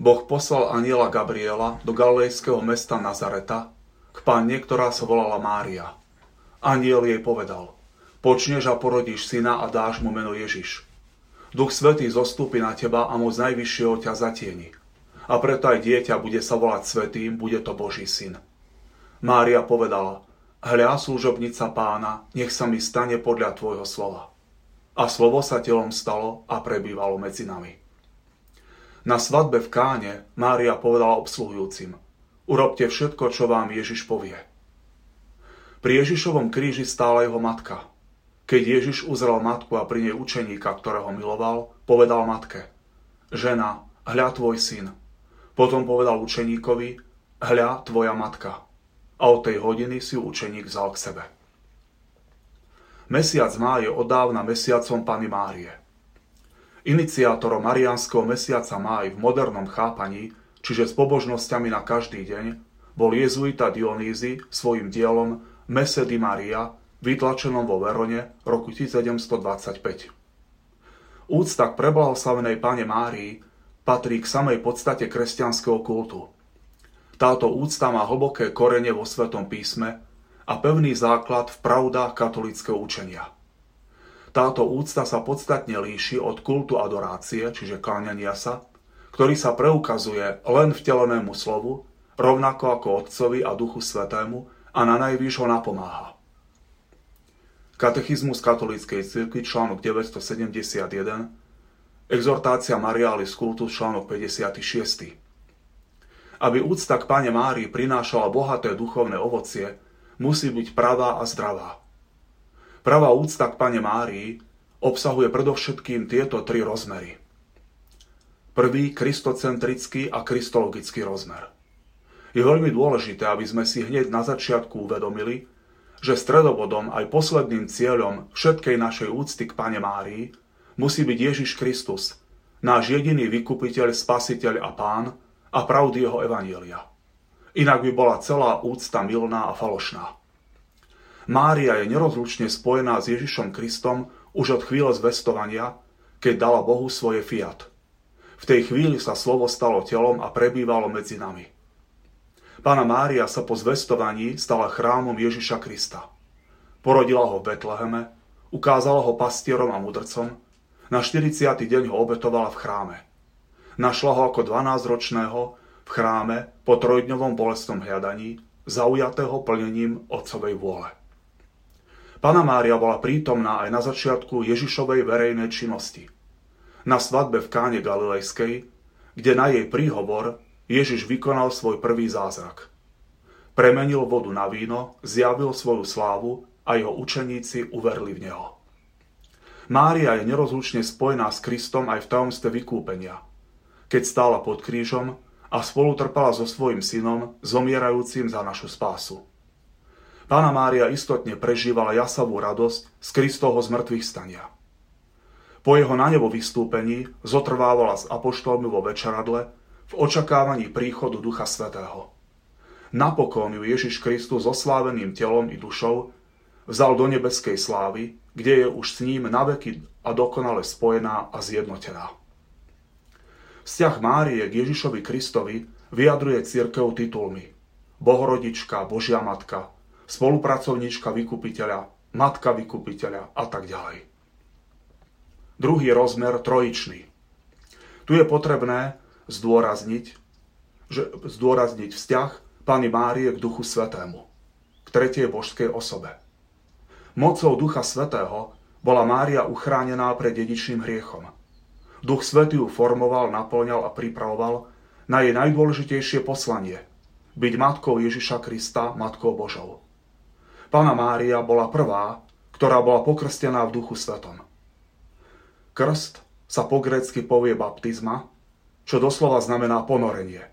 Boh poslal aniela Gabriela do galilejského mesta Nazareta k panne, ktorá sa volala Mária. Aniel jej povedal, počneš a porodíš syna a dáš mu meno Ježiš. Duch Svetý zostúpi na teba a moc Najvyššieho ťa zatieni. A preto aj dieťa bude sa volať Svetým, bude to Boží syn. Mária povedala, hľa služobnica pána, nech sa mi stane podľa tvojho slova. A slovo sa telom stalo a prebývalo medzi nami. Na svadbe v Káne Mária povedala obsluhujúcim, urobte všetko, čo vám Ježiš povie. Pri Ježišovom kríži stála jeho matka. Keď Ježiš uzrel matku a pri nej učeníka, ktorého miloval, povedal matke, žena, hľa tvoj syn. Potom povedal učeníkovi, hľa tvoja matka. A od tej hodiny si učeník vzal k sebe. Mesiac má je odávna mesiacom Pany Márie. Iniciátorom Mariánskeho mesiaca máj v modernom chápaní, čiže s pobožnosťami na každý deň, bol jezuita Dionýzy svojim dielom Messe di Maria, vytlačenom vo Verone roku 1725. Úcta k preblahoslavenej Pane Márii patrí k samej podstate kresťanského kultu. Táto úcta má hlboké korene vo Svetom písme a pevný základ v pravdách katolického učenia – táto úcta sa podstatne líši od kultu adorácie, čiže kláňania sa, ktorý sa preukazuje len vtelenému slovu, rovnako ako Otcovi a Duchu Svetému a na najvyš ho napomáha. Katechizmus katolíckej cirkvi článok 971, exhortácia Marialis Cultus článok 56. Aby úcta k Pane Márii prinášala bohaté duchovné ovocie, musí byť pravá a zdravá. Pravá úcta k Pane Márii obsahuje predovšetkým tieto tri rozmery. Prvý, kristocentrický a kristologický rozmer. Je veľmi dôležité, aby sme si hneď na začiatku uvedomili, že stredobodom aj posledným cieľom všetkej našej úcty k Pane Márii musí byť Ježiš Kristus, náš jediný vykupiteľ, spasiteľ a pán a pravdy jeho evanielia. Inak by bola celá úcta milná a falošná. Mária je nerozlučne spojená s Ježišom Kristom už od chvíle zvestovania, keď dala Bohu svoje fiat. V tej chvíli sa slovo stalo telom a prebývalo medzi nami. Pána Mária sa po zvestovaní stala chrámom Ježiša Krista. Porodila ho v Betleheme, ukázala ho pastierom a mudrcom, na 40. deň ho obetovala v chráme. Našla ho ako 12-ročného v chráme po trojdňovom bolestnom hľadaní, zaujatého plnením otcovej vôle. Pana Mária bola prítomná aj na začiatku Ježišovej verejnej činnosti. Na svadbe v Káne Galilejskej, kde na jej príhovor Ježiš vykonal svoj prvý zázrak. Premenil vodu na víno, zjavil svoju slávu a jeho učeníci uverli v neho. Mária je nerozlučne spojená s Kristom aj v tajomstve vykúpenia. Keď stála pod krížom a spolu trpala so svojim synom, zomierajúcim za našu spásu. Pána Mária istotne prežívala jasavú radosť z Kristovho zmrtvých stania. Po jeho na nebo vystúpení zotrvávala s apoštolmi vo večeradle v očakávaní príchodu Ducha Svetého. Napokon ju Ježiš Kristus so sláveným telom i dušou vzal do nebeskej slávy, kde je už s ním naveky a dokonale spojená a zjednotená. Vzťah Márie k Ježišovi Kristovi vyjadruje církev titulmi Bohorodička, Božia Matka, spolupracovníčka vykupiteľa, matka vykupiteľa a tak ďalej. Druhý rozmer trojičný. Tu je potrebné zdôrazniť, že, zdôrazniť vzťah Pany Márie k Duchu Svetému, k tretej božskej osobe. Mocou Ducha Svetého bola Mária uchránená pred dedičným hriechom. Duch Svetý ju formoval, naplňal a pripravoval na jej najdôležitejšie poslanie – byť matkou Ježiša Krista, matkou Božou. Pána Mária bola prvá, ktorá bola pokrstená v duchu svetom. Krst sa po grécky povie baptizma, čo doslova znamená ponorenie.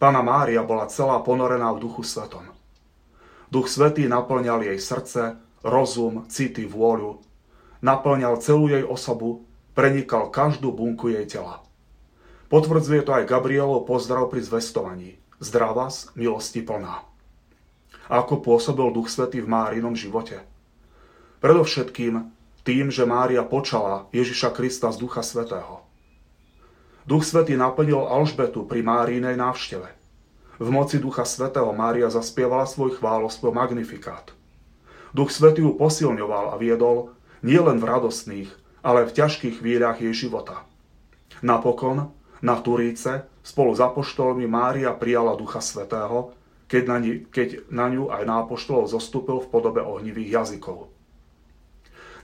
Pána Mária bola celá ponorená v duchu svetom. Duch svetý naplňal jej srdce, rozum, city, vôľu, naplňal celú jej osobu, prenikal každú bunku jej tela. Potvrdzuje to aj Gabrielov pozdrav pri zvestovaní. Zdravás, milosti plná a ako pôsobil Duch Svetý v Márinom živote. Predovšetkým tým, že Mária počala Ježiša Krista z Ducha Svetého. Duch Svetý naplnil Alžbetu pri Márínej návšteve. V moci Ducha Svetého Mária zaspievala svoj chválospov Magnifikát. Duch Svetý ju posilňoval a viedol nielen v radostných, ale v ťažkých chvíľach jej života. Napokon, na Turíce, spolu s apoštolmi Mária prijala Ducha Svetého, keď na, ni, keď na ňu aj na zostúpil v podobe ohnivých jazykov.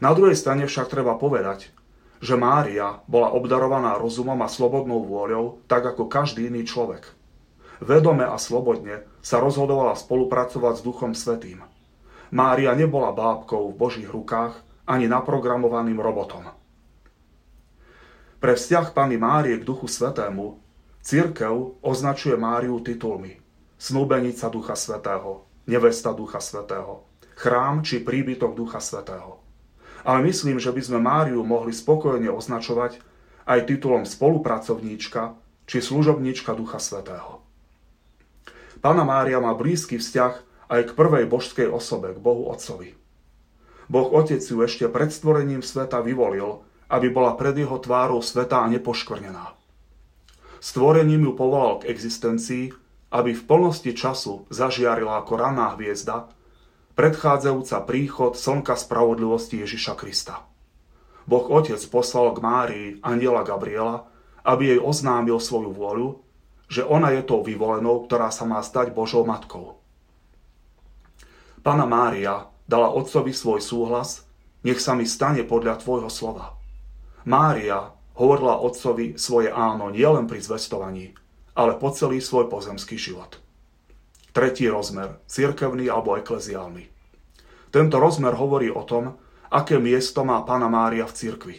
Na druhej strane však treba povedať, že Mária bola obdarovaná rozumom a slobodnou vôľou, tak ako každý iný človek. Vedome a slobodne sa rozhodovala spolupracovať s Duchom Svetým. Mária nebola bábkou v Božích rukách ani naprogramovaným robotom. Pre vzťah Pany Márie k Duchu Svetému církev označuje Máriu titulmi Snúbenica Ducha Svetého, Nevesta Ducha Svetého, chrám či príbytok Ducha Svetého. Ale myslím, že by sme Máriu mohli spokojne označovať aj titulom spolupracovníčka či služobníčka Ducha Svetého. Pána Mária má blízky vzťah aj k prvej božskej osobe, k Bohu Otcovi. Boh Otec ju ešte pred stvorením sveta vyvolil aby bola pred jeho tvárou svetá a nepoškvrnená. Stvorením ju povolal k existencii, aby v plnosti času zažiarila ako raná hviezda, predchádzajúca príchod slnka spravodlivosti Ježiša Krista. Boh Otec poslal k Márii aniela Gabriela, aby jej oznámil svoju vôľu, že ona je tou vyvolenou, ktorá sa má stať Božou matkou. Pana Mária dala otcovi svoj súhlas, nech sa mi stane podľa tvojho slova. Mária hovorila otcovi svoje áno nielen pri zvestovaní, ale po celý svoj pozemský život. Tretí rozmer, cirkevný alebo ekleziálny. Tento rozmer hovorí o tom, aké miesto má Pana Mária v cirkvi.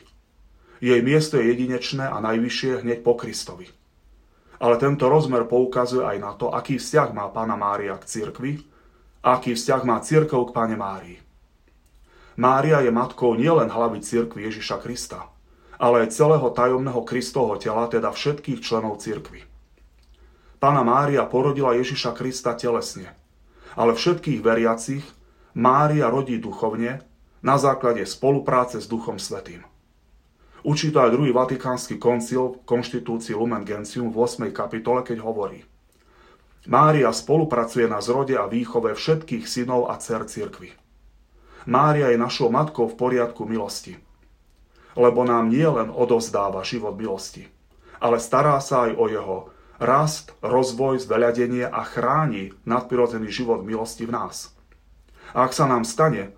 Jej miesto je jedinečné a najvyššie hneď po Kristovi. Ale tento rozmer poukazuje aj na to, aký vzťah má Pana Mária k cirkvi a aký vzťah má cirkev k Pane Márii. Mária je matkou nielen hlavy cirkvi Ježiša Krista, ale aj celého tajomného Kristovho tela, teda všetkých členov cirkvy. Pána Mária porodila Ježiša Krista telesne, ale všetkých veriacich Mária rodí duchovne na základe spolupráce s Duchom Svetým. Učí to aj druhý vatikánsky koncil v konštitúcii Lumen Gentium v 8. kapitole, keď hovorí Mária spolupracuje na zrode a výchove všetkých synov a dcer cirkvy. Mária je našou matkou v poriadku milosti – lebo nám nie len odovzdáva život milosti, ale stará sa aj o jeho rast, rozvoj, zveľadenie a chráni nadprirodzený život milosti v nás. A ak sa nám stane,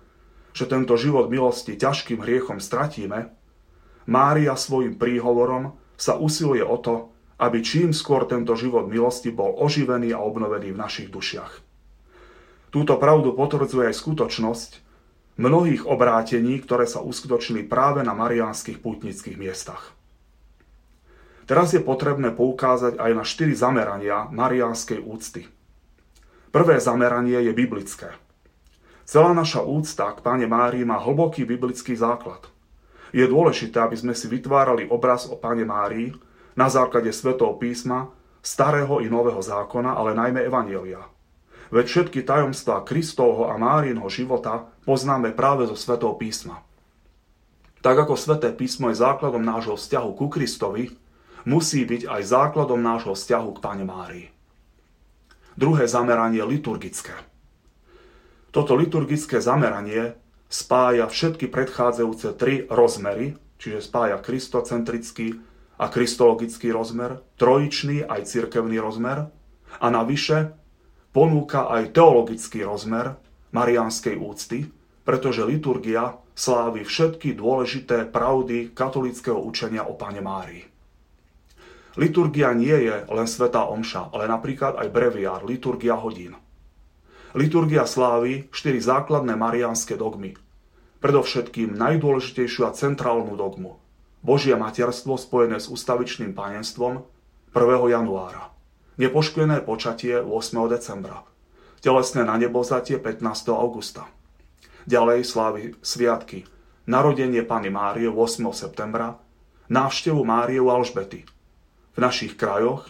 že tento život milosti ťažkým hriechom stratíme, Mária svojim príhovorom sa usiluje o to, aby čím skôr tento život milosti bol oživený a obnovený v našich dušiach. Túto pravdu potvrdzuje aj skutočnosť, mnohých obrátení, ktoré sa uskutočnili práve na mariánskych pútnických miestach. Teraz je potrebné poukázať aj na štyri zamerania mariánskej úcty. Prvé zameranie je biblické. Celá naša úcta k Pane Márii má hlboký biblický základ. Je dôležité, aby sme si vytvárali obraz o Pane Márii na základe svetov písma, starého i nového zákona, ale najmä Evanielia. Veď všetky tajomstvá Kristovho a Márinho života poznáme práve zo Svetého písma. Tak ako Sveté písmo je základom nášho vzťahu ku Kristovi, musí byť aj základom nášho vzťahu k Pane Márii. Druhé zameranie liturgické. Toto liturgické zameranie spája všetky predchádzajúce tri rozmery, čiže spája kristocentrický a kristologický rozmer, trojičný aj cirkevný rozmer a navyše ponúka aj teologický rozmer marianskej úcty, pretože liturgia slávi všetky dôležité pravdy katolického učenia o Pane Márii. Liturgia nie je len Svetá Omša, ale napríklad aj breviár, liturgia hodín. Liturgia slávi štyri základné marianské dogmy. Predovšetkým najdôležitejšiu a centrálnu dogmu. Božie materstvo spojené s ustavičným panenstvom 1. januára nepoškvené počatie 8. decembra, telesné na nebozatie 15. augusta. Ďalej slávy sviatky, narodenie Pany Márie 8. septembra, návštevu Márie u Alžbety. V našich krajoch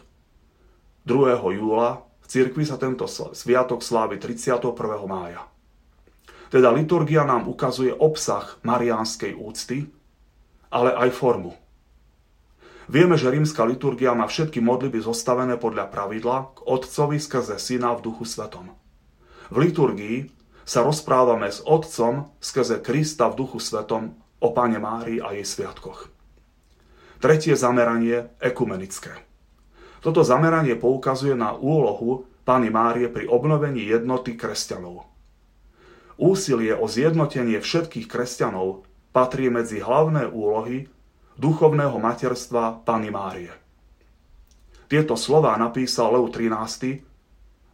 2. júla v cirkvi sa tento sviatok slávi 31. mája. Teda liturgia nám ukazuje obsah mariánskej úcty, ale aj formu. Vieme, že rímska liturgia má všetky modlitby zostavené podľa pravidla k Otcovi skrze Syna v Duchu Svetom. V liturgii sa rozprávame s Otcom skrze Krista v Duchu Svetom o Pane Márii a jej sviatkoch. Tretie zameranie ekumenické. Toto zameranie poukazuje na úlohu Pany Márie pri obnovení jednoty kresťanov. Úsilie o zjednotenie všetkých kresťanov patrí medzi hlavné úlohy duchovného materstva Pany Márie. Tieto slová napísal Leu XIII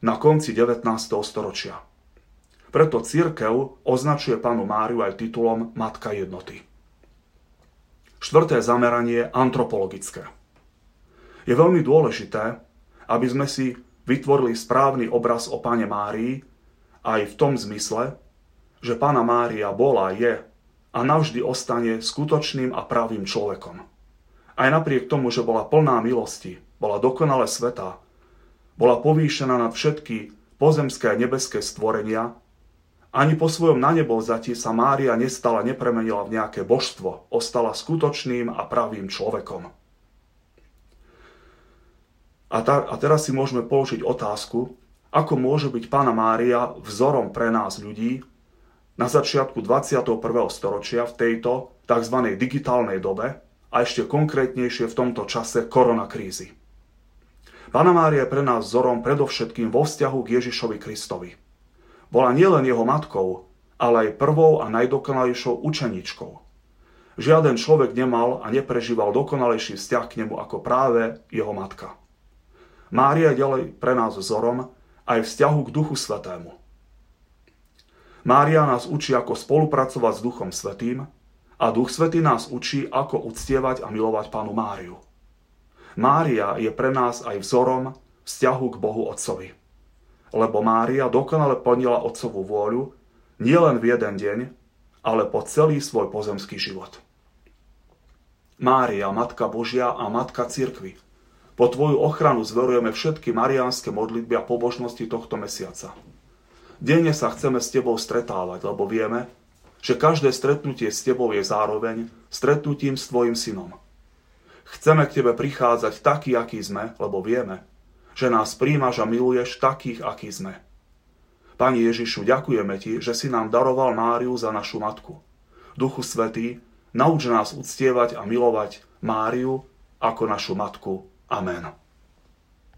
na konci 19. storočia. Preto církev označuje panu Máriu aj titulom Matka jednoty. Štvrté zameranie antropologické. Je veľmi dôležité, aby sme si vytvorili správny obraz o Pane Márii aj v tom zmysle, že Pána Mária bola, je a navždy ostane skutočným a pravým človekom. Aj napriek tomu, že bola plná milosti, bola dokonale svetá, bola povýšená nad všetky pozemské a nebeské stvorenia, ani po svojom na nebo vzati sa Mária nestala, nepremenila v nejaké božstvo, ostala skutočným a pravým človekom. A, ta, a teraz si môžeme položiť otázku, ako môže byť Pána Mária vzorom pre nás ľudí, na začiatku 21. storočia v tejto tzv. digitálnej dobe a ešte konkrétnejšie v tomto čase koronakrízy. Pana Mária je pre nás vzorom predovšetkým vo vzťahu k Ježišovi Kristovi. Bola nielen jeho matkou, ale aj prvou a najdokonalejšou učeničkou. Žiaden človek nemal a neprežíval dokonalejší vzťah k nemu ako práve jeho matka. Mária ďalej pre nás vzorom aj vzťahu k Duchu Svetému. Mária nás učí, ako spolupracovať s Duchom Svetým a Duch Svetý nás učí, ako uctievať a milovať Pánu Máriu. Mária je pre nás aj vzorom vzťahu k Bohu Otcovi. Lebo Mária dokonale plnila Otcovú vôľu nielen v jeden deň, ale po celý svoj pozemský život. Mária, Matka Božia a Matka Cirkvy. Po Tvoju ochranu zverujeme všetky mariánske modlitby a pobožnosti tohto mesiaca. Denne sa chceme s Tebou stretávať, lebo vieme, že každé stretnutie s Tebou je zároveň stretnutím s Tvojim synom. Chceme k Tebe prichádzať taký, aký sme, lebo vieme, že nás príjmaš a miluješ takých, aký sme. Pani Ježišu, ďakujeme Ti, že si nám daroval Máriu za našu matku. Duchu Svetý, nauč nás uctievať a milovať Máriu ako našu matku. Amen.